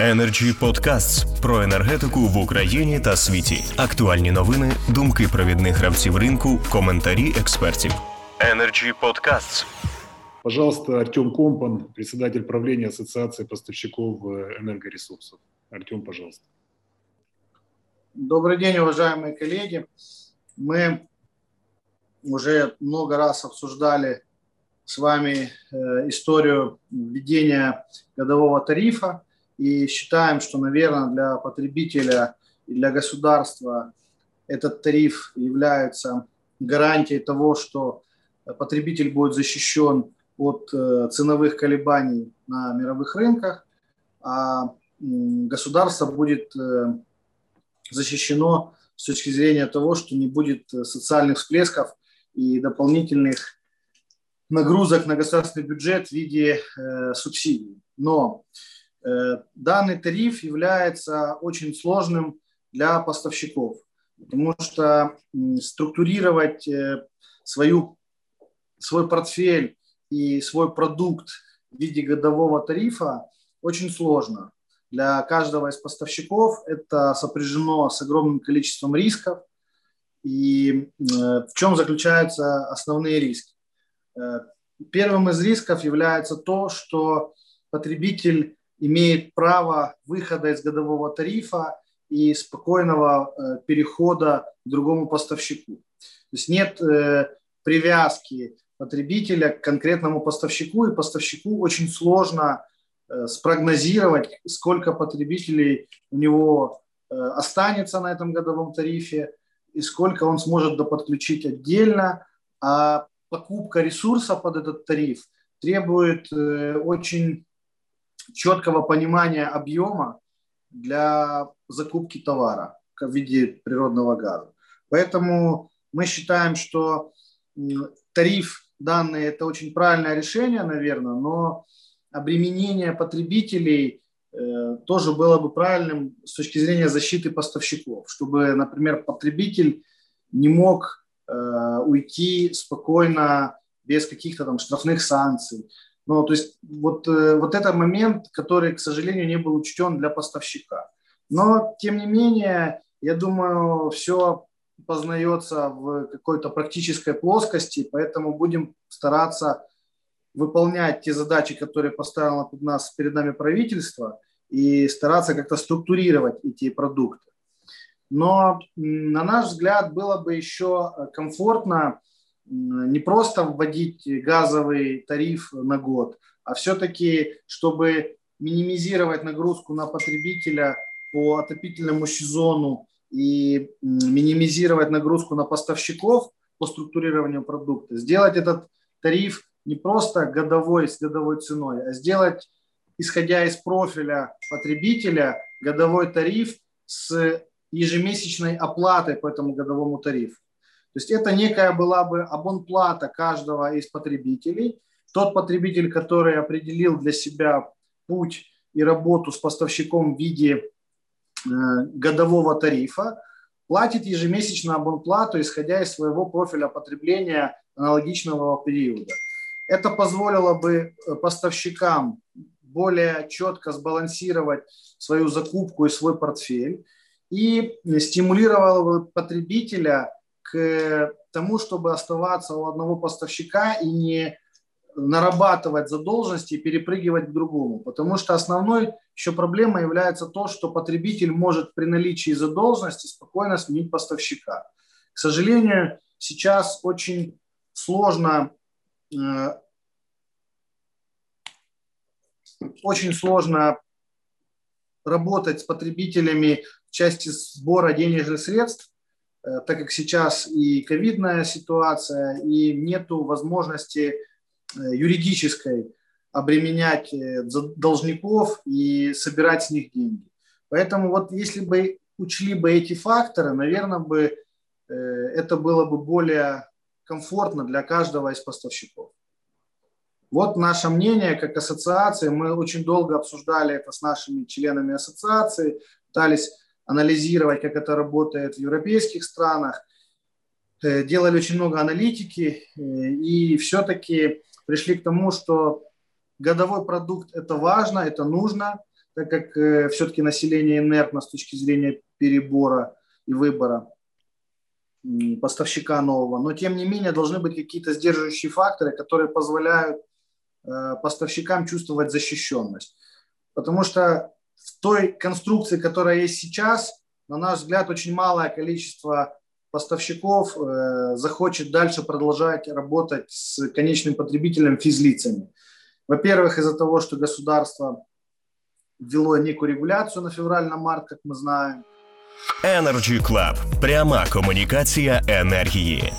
Energy Podcasts про енергетику в Україні та світі. Актуальні новини, думки провідних гравців ринку, коментарі експертів. Energy Podcasts. Пожалуйста, Артем Компан, председатель правления Ассоциации поставщиков э, энергоресурсов. Артем, пожалуйста. Добрый день, уважаемые коллеги. Мы уже много раз обсуждали с вами э, историю введения годового тарифа и считаем, что, наверное, для потребителя и для государства этот тариф является гарантией того, что потребитель будет защищен от э, ценовых колебаний на мировых рынках, а государство будет э, защищено с точки зрения того, что не будет социальных всплесков и дополнительных нагрузок на государственный бюджет в виде э, субсидий. Но данный тариф является очень сложным для поставщиков, потому что э, структурировать э, свою, свой портфель и свой продукт в виде годового тарифа очень сложно. Для каждого из поставщиков это сопряжено с огромным количеством рисков. И э, в чем заключаются основные риски? Э, первым из рисков является то, что потребитель имеет право выхода из годового тарифа и спокойного э, перехода к другому поставщику. То есть нет э, привязки потребителя к конкретному поставщику, и поставщику очень сложно спрогнозировать, сколько потребителей у него останется на этом годовом тарифе и сколько он сможет доподключить отдельно, а покупка ресурса под этот тариф требует э, очень четкого понимания объема для закупки товара в виде природного газа. Поэтому мы считаем, что тариф данный – это очень правильное решение, наверное, но обременение потребителей э, тоже было бы правильным с точки зрения защиты поставщиков, чтобы, например, потребитель не мог Э, уйти спокойно, без каких-то там штрафных санкций. Ну, то есть вот, э, вот этот момент, который, к сожалению, не был учтен для поставщика. Но, тем не менее, я думаю, все познается в какой-то практической плоскости, поэтому будем стараться выполнять те задачи, которые поставило перед, нас, перед нами правительство, и стараться как-то структурировать эти продукты. Но, на наш взгляд, было бы еще э, комфортно не просто вводить газовый тариф на год, а все-таки, чтобы минимизировать нагрузку на потребителя по отопительному сезону и минимизировать нагрузку на поставщиков по структурированию продукта, сделать этот тариф не просто годовой с годовой ценой, а сделать, исходя из профиля потребителя, годовой тариф с ежемесячной оплатой по этому годовому тарифу. То есть это некая была бы абонплата каждого из потребителей. Тот потребитель, который определил для себя путь и работу с поставщиком в виде э, годового тарифа, платит ежемесячную абонплату, исходя из своего профиля потребления аналогичного периода. Это позволило бы э, поставщикам более четко сбалансировать свою закупку и свой портфель и стимулировал потребителя к тому, чтобы оставаться у одного поставщика и не нарабатывать задолженности и перепрыгивать к другому. Потому что основной еще проблемой является то, что потребитель может при наличии задолженности спокойно сменить поставщика. К сожалению, сейчас очень сложно э, очень сложно работать с потребителями в части сбора денежных средств, так как сейчас и ковидная ситуация, и нету возможности э, юридической обременять э, должников и собирать с них деньги. Поэтому вот если бы учли бы эти факторы, наверное, бы это было бы более комфортно для каждого из поставщиков. Вот наше мнение как ассоциации. Мы очень долго обсуждали это с нашими членами ассоциации, пытались анализировать, как это работает в европейских странах. Э, делали очень много аналитики э, и все-таки пришли к тому, что годовой продукт – это важно, это нужно, так как э, все-таки население инертно с точки зрения перебора и выбора поставщика нового. Но тем не менее должны быть какие-то сдерживающие факторы, которые позволяют поставщикам чувствовать защищенность. Потому что в той конструкции, которая есть сейчас, на наш взгляд, очень малое количество поставщиков э, захочет дальше продолжать работать с конечным потребителем физлицами. Во-первых, из-за того, что государство ввело некую регуляцию на февраль, на март, как мы знаем. Energy Club. Пряма комунікація енергії.